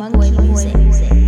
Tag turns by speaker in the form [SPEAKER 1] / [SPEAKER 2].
[SPEAKER 1] Monkey, Monkey Music. music.